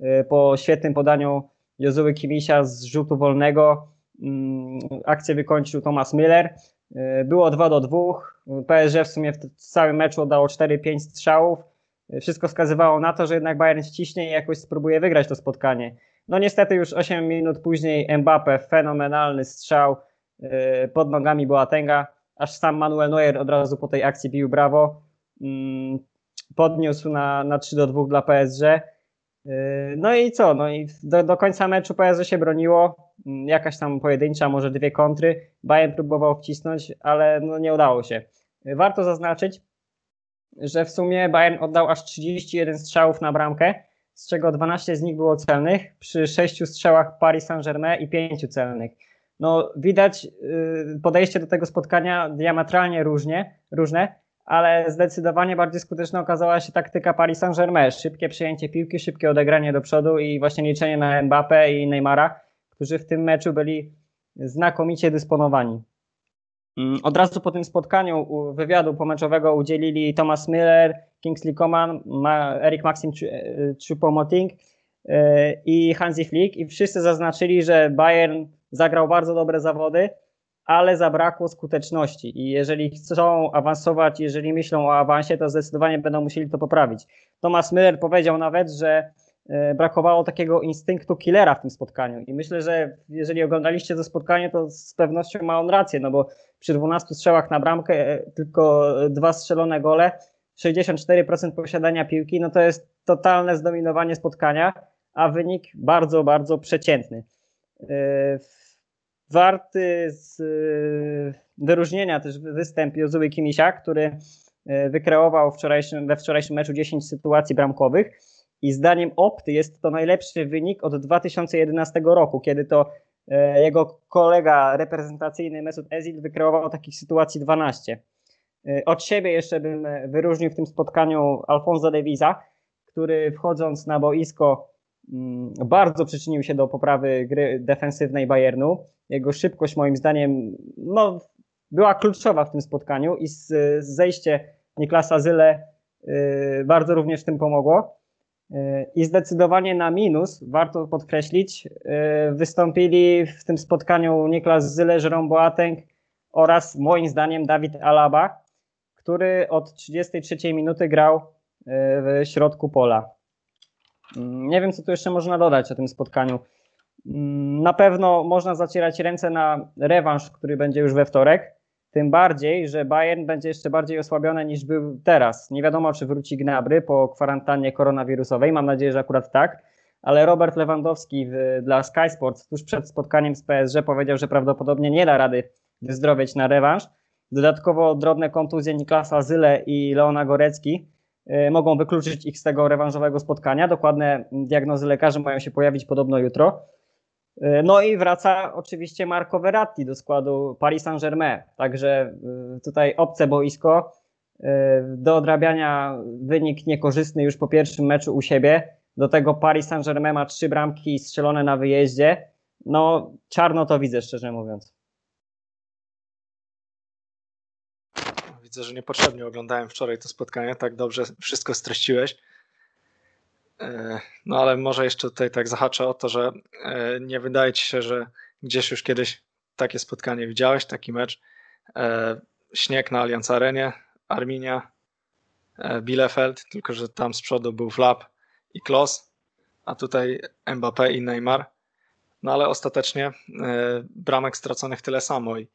Y, po świetnym podaniu Jozuły Kimisia z rzutu wolnego mm, akcję wykończył Thomas Miller. Y, było 2 do 2. PSG w sumie w całym meczu oddało 4-5 strzałów. Y, wszystko wskazywało na to, że jednak Bayern ściśnie i jakoś spróbuje wygrać to spotkanie. No niestety już 8 minut później Mbappe, fenomenalny strzał pod nogami Boatenga, aż sam Manuel Neuer od razu po tej akcji bił brawo. Mm, podniósł na, na 3 do 2 dla PSG. Yy, no i co? No i do, do końca meczu PSG się broniło. Mm, jakaś tam pojedyncza, może dwie kontry. Bayern próbował wcisnąć, ale no nie udało się. Warto zaznaczyć, że w sumie Bayern oddał aż 31 strzałów na bramkę, z czego 12 z nich było celnych, przy 6 strzałach Paris Saint-Germain i 5 celnych. No, widać yy, podejście do tego spotkania diametralnie różnie, różne, ale zdecydowanie bardziej skuteczna okazała się taktyka Paris Saint-Germain. Szybkie przejęcie piłki, szybkie odegranie do przodu i właśnie liczenie na Mbappé i Neymara, którzy w tym meczu byli znakomicie dysponowani. Mm, od razu po tym spotkaniu wywiadu pomeczowego udzielili Thomas Miller, Kingsley Coman, Eric Maxim Choupo-Moting e, i Hansi Flick i wszyscy zaznaczyli, że Bayern zagrał bardzo dobre zawody, ale zabrakło skuteczności i jeżeli chcą awansować, jeżeli myślą o awansie, to zdecydowanie będą musieli to poprawić. Thomas Miller powiedział nawet, że e, brakowało takiego instynktu killera w tym spotkaniu i myślę, że jeżeli oglądaliście to spotkanie, to z pewnością ma on rację, no bo przy 12 strzałach na bramkę e, tylko dwa strzelone gole, 64% posiadania piłki, no to jest totalne zdominowanie spotkania, a wynik bardzo, bardzo przeciętny. Warty z e, wyróżnienia też występ Jozuły Kimisia, który wykreował wczorajszym, we wczorajszym meczu 10 sytuacji bramkowych i zdaniem Opty jest to najlepszy wynik od 2011 roku, kiedy to E, jego kolega reprezentacyjny Mesut Ezil wykreował takich sytuacji 12. E, od siebie jeszcze bym e, wyróżnił w tym spotkaniu Alfonso Devisa, który wchodząc na boisko bardzo przyczynił się do poprawy gry defensywnej Bayernu. Jego szybkość moim zdaniem no, była kluczowa w tym spotkaniu i z, zejście Niklasa Zyle bardzo również tym pomogło. I zdecydowanie na minus, warto podkreślić, y, wystąpili w tym spotkaniu Niklas Zyle, Jerome Boateng oraz moim zdaniem Dawid Alaba, który od 33 minuty grał y, w środku pola. Mm, nie wiem, co tu jeszcze można dodać o tym spotkaniu. Mm, na pewno można zacierać ręce na rewanż, który będzie już we wtorek. Tym bardziej, że Bayern będzie jeszcze bardziej osłabiony niż był teraz. Nie wiadomo, czy wróci Gnabry po kwarantannie koronawirusowej. Mam nadzieję, że akurat tak. Ale Robert Lewandowski dla Sky Sports tuż przed spotkaniem z PSG powiedział, że prawdopodobnie nie da rady wyzdrowieć na rewanż. Dodatkowo drobne kontuzje Niklasa Zyle i Leona Gorecki mogą wykluczyć ich z tego rewanżowego spotkania. Dokładne diagnozy lekarzy mają się pojawić podobno jutro. E, no i wraca oczywiście Marco Verratti do składu Paris Saint-Germain. Także e, tutaj obce boisko e, do odrabiania wynik niekorzystny już po pierwszym meczu u siebie. Do tego Paris Saint-Germain ma trzy bramki strzelone na wyjeździe. No, czarno to widzę, szczerze mówiąc. Widzę, że niepotrzebnie oglądałem wczoraj to spotkanie. Tak dobrze wszystko streściłeś. E, no ale może jeszcze tutaj tak zahaczę o to, że e, nie wydaje ci się, że gdzieś już kiedyś takie spotkanie widziałeś, taki mecz. E, śnieg na Allianz Arenie, Arminia, Bielefeld, tylko że tam z przodu był Flap i Klos, a tutaj Mbappé i Neymar. No ale ostatecznie bramek straconych tyle samo i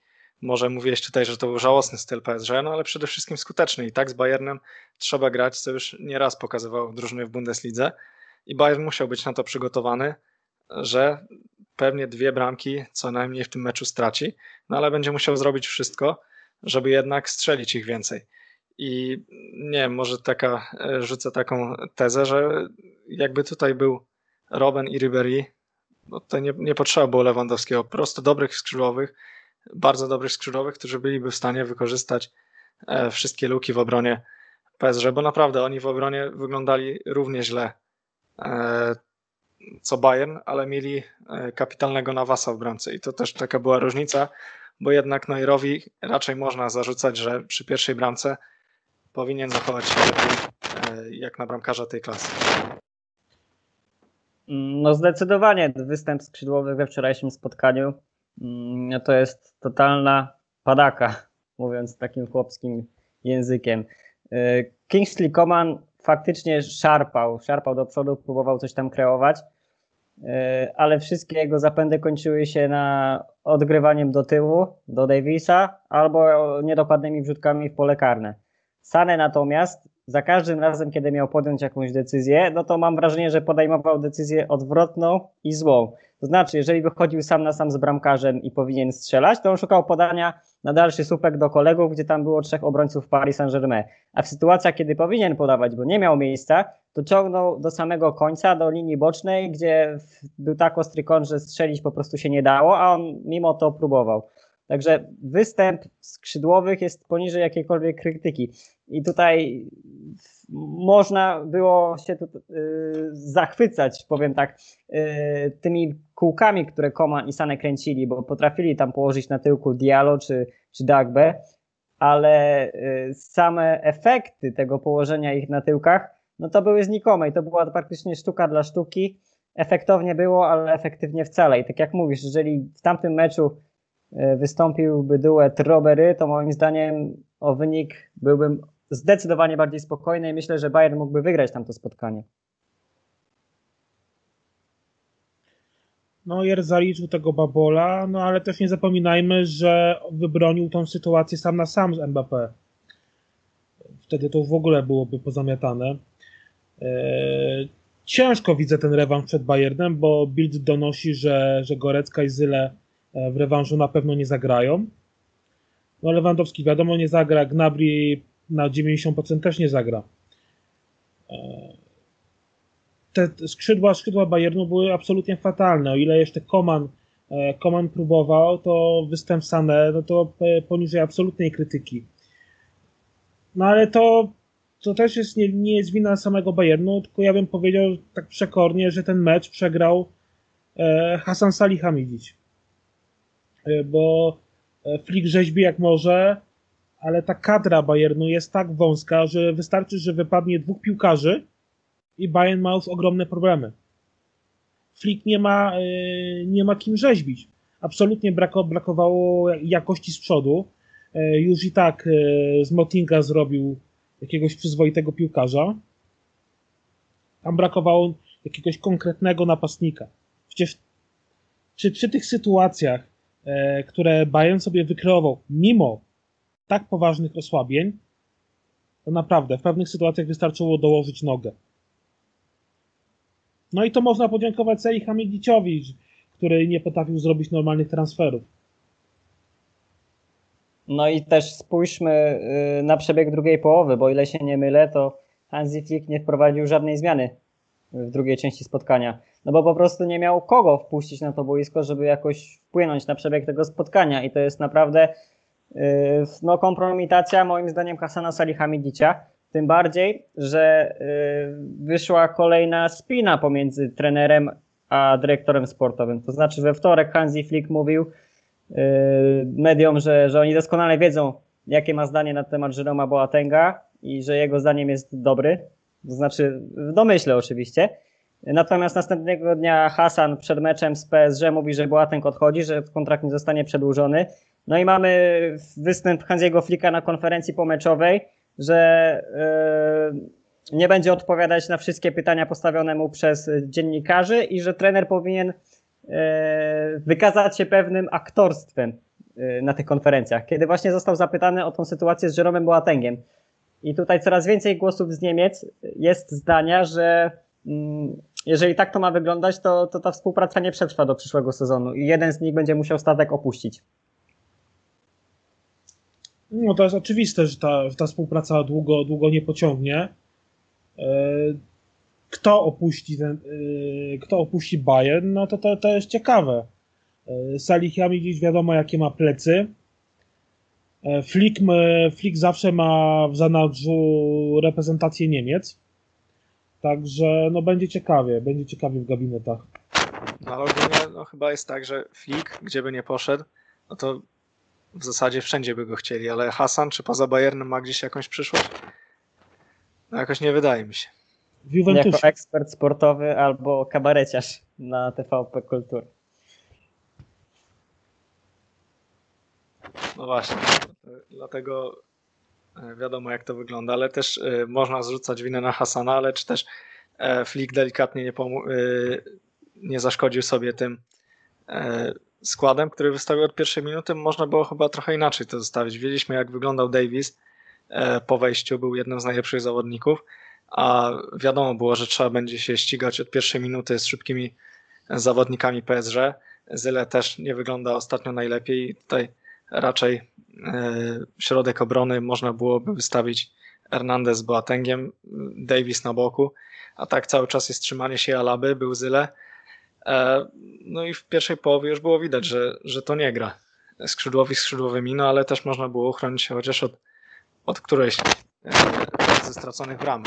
może mówiłeś tutaj, że to był żałosny styl PSG, no ale przede wszystkim skuteczny. I tak z Bayernem trzeba grać, co już nieraz pokazywał drużyny w Bundeslidze. I Bayern musiał być na to przygotowany, że pewnie dwie bramki co najmniej w tym meczu straci, no ale będzie musiał zrobić wszystko, żeby jednak strzelić ich więcej. I nie wiem, może taka, e, rzucę taką tezę, że jakby tutaj był Robben i Ribery, no to nie, nie potrzeba było Lewandowskiego, po prostu dobrych skrzydłowych, bardzo dobrych skrzydłowych, którzy byliby w stanie wykorzystać e, wszystkie luki w obronie PSG, bo naprawdę oni w obronie wyglądali równie źle e, co Bayern, ale mieli e, kapitalnego nawasa w bramce i to też taka była różnica, bo jednak Neuerowi raczej można zarzucać, że przy pierwszej bramce powinien zachować się jak na bramkarza tej klasy. No zdecydowanie występ skrzydłowy we wczorajszym spotkaniu Mm, to jest totalna padaka, mówiąc takim chłopskim językiem. Y, Kingsley Coman faktycznie szarpał, szarpał do przodu, próbował coś tam kreować, e, ale wszystkie jego zapędy kończyły się na odgrywaniem do tyłu, do Davisa, albo niedokładnymi wrzutkami w pole karne. Sane natomiast za każdym razem, kiedy miał podjąć jakąś decyzję, no to mam wrażenie, że podejmował decyzję odwrotną i złą. To znaczy, jeżeli wychodził sam na sam z bramkarzem i powinien strzelać, to on szukał podania na dalszy słupek do kolegów, gdzie tam było trzech obrońców Paris Saint-Germain. A w sytuacjach, kiedy powinien podawać, bo nie miał miejsca, to ciągnął do samego końca, do linii bocznej, gdzie był tak ostry kąt, że strzelić po prostu się nie dało, a on mimo to próbował. Także występ skrzydłowych jest poniżej jakiejkolwiek krytyki. I tutaj można było się tu, yy, zachwycać, powiem tak, yy, tymi kółkami, które Koman i Sane kręcili, bo potrafili tam położyć na tyłku Diallo czy, czy Dagbe, ale yy, same efekty tego położenia ich na tyłkach, no to były znikome i to była praktycznie sztuka dla sztuki. Efektownie było, ale efektywnie wcale. I tak jak mówisz, jeżeli w tamtym meczu y, wystąpiłby duet Robery, to moim zdaniem o wynik byłbym zdecydowanie bardziej spokojne i myślę, że Bayern mógłby wygrać tam to spotkanie. Neuer zaliczył tego babola, no ale też nie zapominajmy, że wybronił tą sytuację sam na sam z Mbappé. Wtedy to w ogóle byłoby pozamiatane. Eee, ciężko widzę ten rewanż przed Bayernem, bo Bild donosi, że, że Gorecka i Zyle e, w rewanżu na pewno nie zagrają. No Lewandowski wiadomo nie zagra, Gnabry na 90% też nie zagra. E, te skrzydła, skrzydła Bayernu były absolutnie fatalne. O ile jeszcze Koman, e, Koman próbował, to występ Sané, no to poniżej absolutnej krytyki. No ale to, to też jest, nie, nie jest wina samego Bayernu, tylko ja bym powiedział tak przekornie, że ten mecz przegrał e, Hasan Salihamidzic. Bo Flick rzeźbi jak może, ale ta kadra Bayernu jest tak wąska, że wystarczy, że wypadnie dwóch piłkarzy i Bayern ma już ogromne problemy. Flick nie ma, e, nie ma kim rzeźbić. Absolutnie brakowało jakości z przodu. E, już i tak e, z Motinga zrobił jakiegoś przyzwoitego piłkarza. Tam brakowało jakiegoś konkretnego napastnika. Przecież przy, przy tych sytuacjach, które Bayern sobie wykreował, mimo tak poważnych osłabień, to naprawdę w pewnych sytuacjach wystarczyło dołożyć nogę. No i to można podziękować Sei Hamidiciowi, który nie potrafił zrobić normalnych transferów. No i też spójrzmy y, na przebieg drugiej połowy, bo ile się nie mylę, to Hansi Flick nie wprowadził żadnej zmiany w drugiej części spotkania. No bo po prostu nie miał kogo wpuścić na to boisko, żeby jakoś wpłynąć na przebieg tego spotkania i to jest naprawdę Yy, no, kompromitacja moim zdaniem Hasana Salihamidzicia. Tym bardziej, że yy, wyszła kolejna spina pomiędzy trenerem a dyrektorem sportowym. To znaczy we wtorek Hansi Flick mówił yy, mediom, że, że oni doskonale wiedzą, jakie ma zdanie na temat Jeroma Boatenga i że jego zdaniem jest dobry. To znaczy w domyśle oczywiście. Natomiast następnego dnia Hasan przed meczem z PSG mówi, że Boateng odchodzi, że kontrakt nie zostanie przedłużony. No i mamy występ Hansiego Flika na konferencji pomeczowej, że yy, nie będzie odpowiadać na wszystkie pytania postawione mu przez dziennikarzy i że trener powinien yy, wykazać się pewnym aktorstwem yy, na tych konferencjach. Kiedy właśnie został zapytany o tą sytuację z Jeromem Boatengiem. I tutaj coraz więcej głosów z Niemiec jest zdania, że mm, jeżeli tak to ma wyglądać, to, to ta współpraca nie przetrwa do przyszłego sezonu i jeden z nich będzie musiał statek opuścić. No to jest oczywiste, że ta, ta współpraca długo, długo nie pociągnie. E, kto opuści ten, e, kto opuści Bayern, no to, to, to jest ciekawe. E, Salih dziś wiadomo jakie ma plecy. Flick, Flick zawsze ma w zanadrzu reprezentację Niemiec. Także no będzie ciekawie, będzie ciekawie w gabinetach. No ale ogólnie no, chyba jest tak, że Flick, gdzie by nie poszedł, no to w zasadzie wszędzie by go chcieli, ale Hasan czy poza Bayernem ma gdzieś jakąś przyszłość? No jakoś nie wydaje mi się. Jako ekspert sportowy albo kabareciarz na TVP Kultury. No właśnie, dlatego e, wiadomo jak to wygląda, ale też e, można zrzucać winę na Hasana, ale czy też e, Flick delikatnie nie, nie zaszkodził sobie tym składem, który wystawił od pierwszej minuty. Można było chyba trochę inaczej to zostawić. Wiedzieliśmy, jak wyglądał Davis e, po wejściu, był jednym z najlepszych zawodników, a wiadomo było, że trzeba będzie się ścigać od pierwszej minuty z szybkimi zawodnikami PSG. Zyle też nie wygląda ostatnio najlepiej. Tutaj raczej środek obrony można byłoby wystawić Hernandez z Boatengiem, Davis na boku, a tak cały czas jest trzymanie się Alaby, był Zyle. E, no i w pierwszej połowie już było widać, że, że to nie gra skrzydłowi skrzydłowymi, no ale też można było uchronić się chociaż od, od którejś e, ze straconych bram.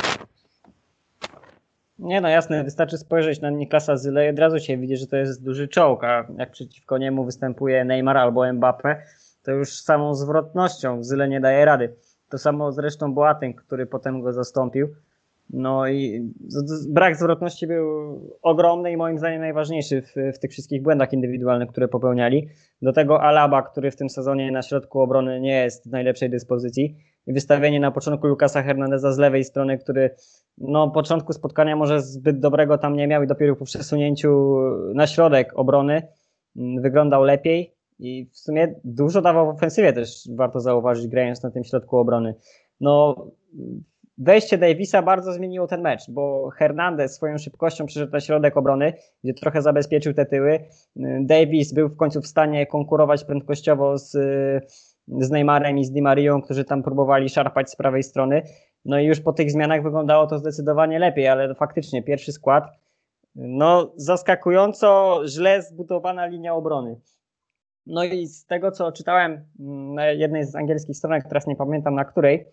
Nie no jasne, wystarczy spojrzeć na Niklasa Zyle i od razu się widzi, że to jest duży czołg, a jak przeciwko niemu występuje Neymar albo Mbappe, to już samą zwrotnością Zyle nie daje rady. To samo zresztą Boateng, który potem go zastąpił. No i brak zwrotności był ogromny i moim zdaniem najważniejszy w, w, tych wszystkich błędach indywidualnych, które popełniali. Do tego Alaba, który w tym sezonie na środku obrony nie jest w najlepszej dyspozycji. I wystawienie na początku Lukasa Hernandeza z lewej strony, który no początku spotkania może zbyt dobrego tam nie miał i dopiero po przesunięciu na środek obrony mm, wyglądał lepiej. I w sumie dużo dawał w ofensywie też, warto zauważyć, grając na tym środku obrony. No, wejście Davisa bardzo zmieniło ten mecz, bo Hernandez swoją szybkością przyszedł na środek obrony, gdzie trochę zabezpieczył te tyły. Davis był w końcu w stanie konkurować prędkościowo z, z Neymarem i z Di Marią, którzy tam próbowali szarpać z prawej strony. No i już po tych zmianach wyglądało to zdecydowanie lepiej, ale faktycznie pierwszy skład, no zaskakująco źle zbudowana linia obrony. No i z tego, co czytałem mm, na jednej z angielskich stronek, teraz nie pamiętam na której,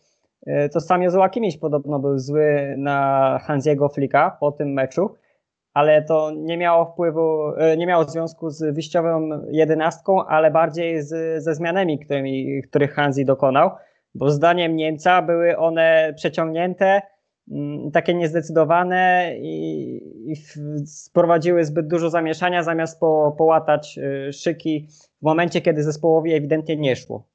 to sam Jozua Kimiś podobno był zły na Hansiego Flicka po tym meczu, ale to nie miało wpływu, y, nie miało związku z wyjściową jedenastką, ale bardziej z, ze zmianami, którymi, których Hansi dokonał, bo zdaniem Niemca były one przeciągnięte, Mm, takie niezdecydowane i, i sprowadziły zbyt dużo zamieszania, zamiast po, połatać y, szyki w momencie, kiedy zespołowi ewidentnie nie szło.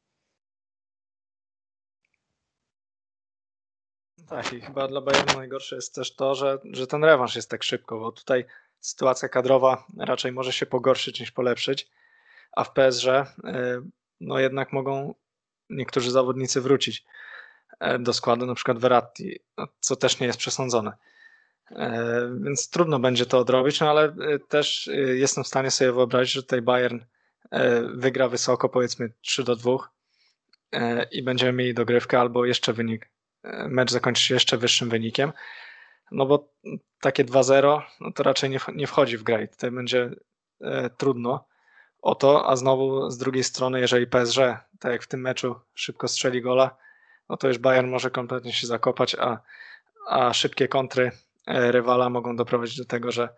Tak, i chyba dla Bayernu najgorsze jest też to, że, że ten rewanż jest tak szybko, bo tutaj sytuacja kadrowa raczej może się pogorszyć niż polepszyć, a w PSG y, no jednak mogą niektórzy zawodnicy wrócić. E, do składu, na przykład Verratti, no, co też nie jest przesądzone. E, więc trudno będzie to odrobić, no ale e, też jestem w stanie sobie wyobrazić, że tutaj Bayern wygra wysoko, powiedzmy 3 do 2 i będziemy mieli dogrywkę albo jeszcze wynik, mecz zakończy się jeszcze wyższym wynikiem, no bo takie 2-0 no to raczej nie, nie wchodzi w grę i tutaj będzie trudno o to, a znowu z drugiej strony, jeżeli PSG, tak jak w tym meczu, szybko strzeli gola, no to już Bayern może kompletnie się zakopać, a, a szybkie kontry e, rywala mogą doprowadzić do tego, że,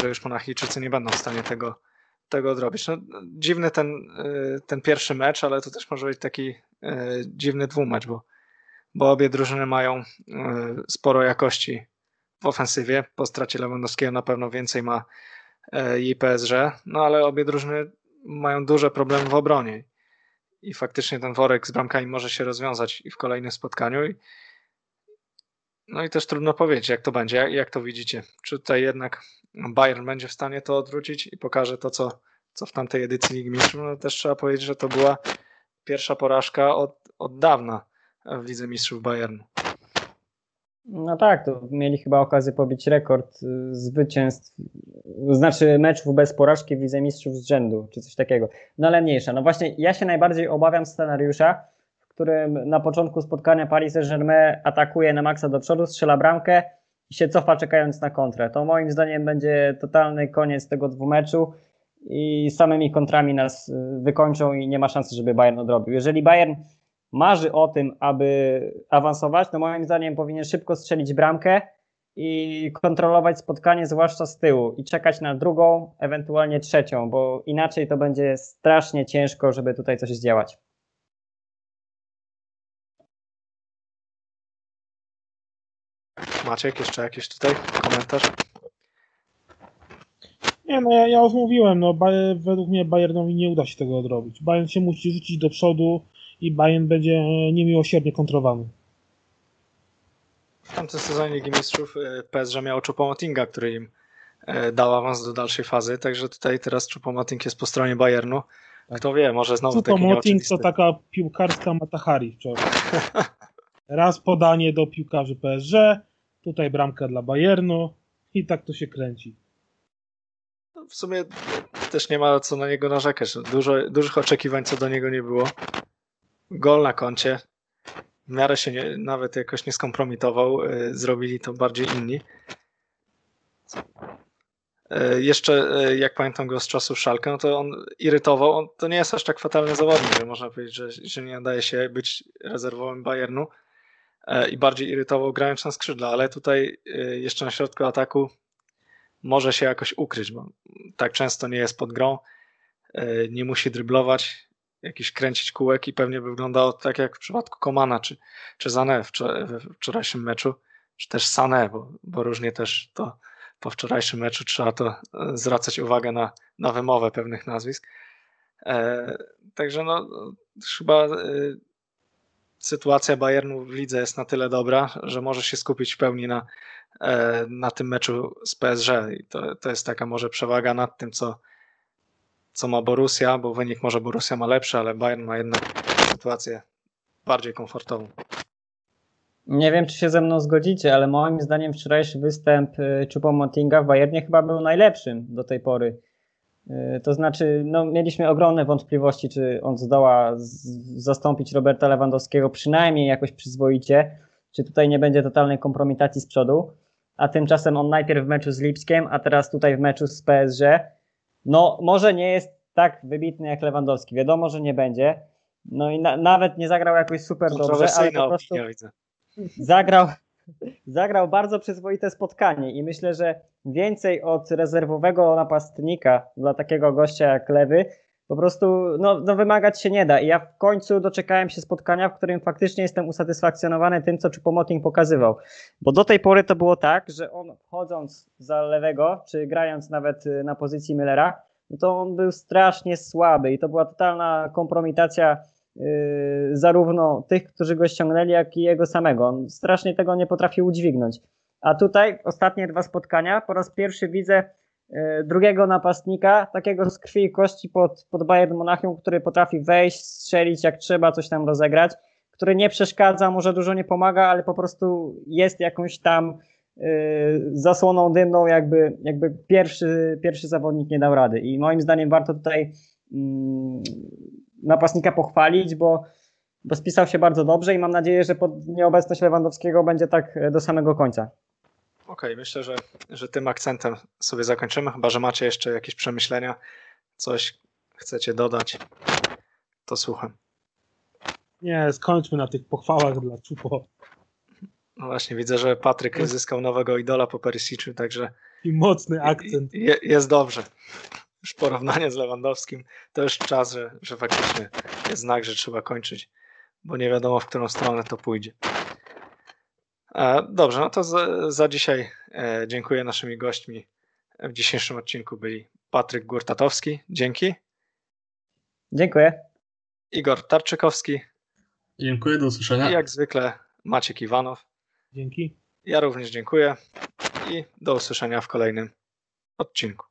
że już Monachijczycy nie będą w stanie tego, tego odrobić. No, dziwny ten, e, ten pierwszy mecz, ale to też może być taki e, dziwny dwumecz, bo, bo obie drużyny mają sporo jakości w ofensywie. Po stracie Lewandowskiego na pewno więcej ma jej PSG, no ale obie drużyny mają duże problemy w obronie i faktycznie ten worek z bramkami może się rozwiązać i w kolejnym spotkaniu. No i też trudno powiedzieć, jak to będzie, jak, jak to widzicie. Czy tutaj jednak Bayern będzie w stanie to odwrócić i pokaże to, co, co w tamtej edycji Ligi Mistrzów. No też trzeba powiedzieć, że to była pierwsza porażka od, od dawna w Lidze Mistrzów Bayernu. No tak, to mieli chyba okazję pobić rekord y, zwycięstw, znaczy meczów bez porażki w Lidze Mistrzów z rzędu, czy coś takiego. No ale mniejsza. No właśnie, ja się najbardziej obawiam scenariusza, w którym na początku spotkania Paris Saint-Germain atakuje na maksa do przodu, strzela bramkę i się cofa czekając na kontrę. To moim zdaniem będzie totalny koniec tego dwumeczu i samymi kontrami nas y, wykończą i nie ma szansy, żeby Bayern odrobił. Jeżeli Bayern marzy o tym, aby awansować, no moim zdaniem powinien szybko strzelić bramkę i kontrolować spotkanie, zwłaszcza z tyłu, i czekać na drugą, ewentualnie trzecią, bo inaczej to będzie strasznie ciężko, żeby tutaj coś zdziałać. Maciek, jeszcze jakiś tutaj komentarz? Nie, no ja, ja już mówiłem, no według mnie Bayernowi nie uda się tego odrobić. Bayern się musi rzucić do przodu, i Bayern będzie niemiłosiernie kontrowany. W tamtym sezonie Ligi Mistrzów e, PSG miał Choupo-Motinga, który im e, dał awans do dalszej fazy, także tutaj teraz Choupo-Moting jest po stronie Bayernu. Kto wie, może znowu taki nieoczywisty... to taka piłkarska Matahari wczoraj. Raz podanie do piłkarzy PSG, tutaj bramka dla Bayernu i tak to się kręci. w sumie też nie ma co na niego narzekać. Dużo, dużych oczekiwań co do niego nie było. Gol na koncie. W miarę się nie, nawet jakoś nie skompromitował. y, Zrobili to bardziej inni. Y, Jeszcze y, jak pamiętam go z czasów Szalkę, no to on irytował. On, to nie jest aż tak fatalny zawodnik, że można powiedzieć, że, że nie nadaje się być rezerwowym Bayernu i bardziej irytował grając na skrzydle, ale tutaj jeszcze na środku ataku może się jakoś ukryć, bo tak często nie jest pod grą, nie musi dryblować, jakiś kręcić kółek i pewnie by wyglądało tak jak w przypadku Komana czy, czy Sané wczor- we wczorajszym meczu, czy też Sané, bo, bo różnie też to po wczorajszym meczu trzeba to e, zwracać uwagę na, na wymowę pewnych nazwisk. E, także no, chyba e, sytuacja Bayernu w lidze jest na tyle dobra, że może się skupić w pełni na, e, na tym meczu z PSG. I to, to jest taka może przewaga nad tym, co, co ma Borussia, bo wynik może Borussia ma lepszy, ale Bayern ma jednak sytuację bardziej komfortową. Nie wiem, czy się ze mną zgodzicie, ale moim zdaniem wczorajszy występ y, Choupo-Motinga w Bayernie chyba był najlepszym do tej pory. Y, To znaczy, no, mieliśmy ogromne wątpliwości, czy on zdoła zastąpić Roberta Lewandowskiego przynajmniej jakoś przyzwoicie, czy tutaj nie będzie totalnej kompromitacji z przodu. A tymczasem on najpierw w meczu z Lipskiem, a teraz tutaj w meczu z PSG. No, może nie jest tak wybitny jak Lewandowski. Wiadomo, że nie będzie. No i na, nawet nie zagrał jakoś super dobrze, ale po prostu zagrał, zagrał bardzo przyzwoite spotkanie i myślę, że więcej od rezerwowego napastnika dla takiego gościa jak Lewy po prostu no, no wymagać się nie da. I ja w końcu doczekałem się spotkania, w którym faktycznie jestem usatysfakcjonowany tym, co Choupo-Moting pokazywał. Bo do tej pory to było tak, że on wchodząc za lewego, czy grając nawet y, na pozycji Millera, no to on był strasznie słaby i to była totalna kompromitacja yy, zarówno tych, którzy go ściągnęli, jak i jego samego. On strasznie tego nie potrafił udźwignąć. A tutaj ostatnie dwa spotkania, po raz pierwszy widzę drugiego napastnika, takiego z krwi i kości pod, pod Bayern Monachium, który potrafi wejść, strzelić jak trzeba, coś tam rozegrać, który nie przeszkadza, może dużo nie pomaga, ale po prostu jest jakąś tam yy, zasłoną dymną, jakby, jakby pierwszy, pierwszy zawodnik nie dał rady. I moim zdaniem warto tutaj mm, napastnika pochwalić, bo, bo spisał się bardzo dobrze i mam nadzieję, że pod nieobecność Lewandowskiego będzie tak e, do samego końca. Okej, myślę, że, że tym akcentem sobie zakończymy, chyba że macie jeszcze jakieś przemyślenia, coś chcecie dodać, to słucham. Nie, skończmy na tych pochwałach dla Czupo. No właśnie, widzę, że Patryk zyskał nowego idola po Perisiczu, także I mocny akcent. je, jest dobrze. Już porównanie z Lewandowskim, to już czas, że, że faktycznie jest znak, że trzeba kończyć, bo nie wiadomo, w którą stronę to pójdzie. E, Dobrze, no to za, za dzisiaj e, dziękuję naszymi gośćmi. W dzisiejszym odcinku byli Patryk Gurtatowski, dzięki, Dziękuję. Igor Tarczykowski Dziękuję, do usłyszenia. i jak zwykle Maciek Iwanow. Dzięki. Ja również dziękuję i do usłyszenia w kolejnym odcinku.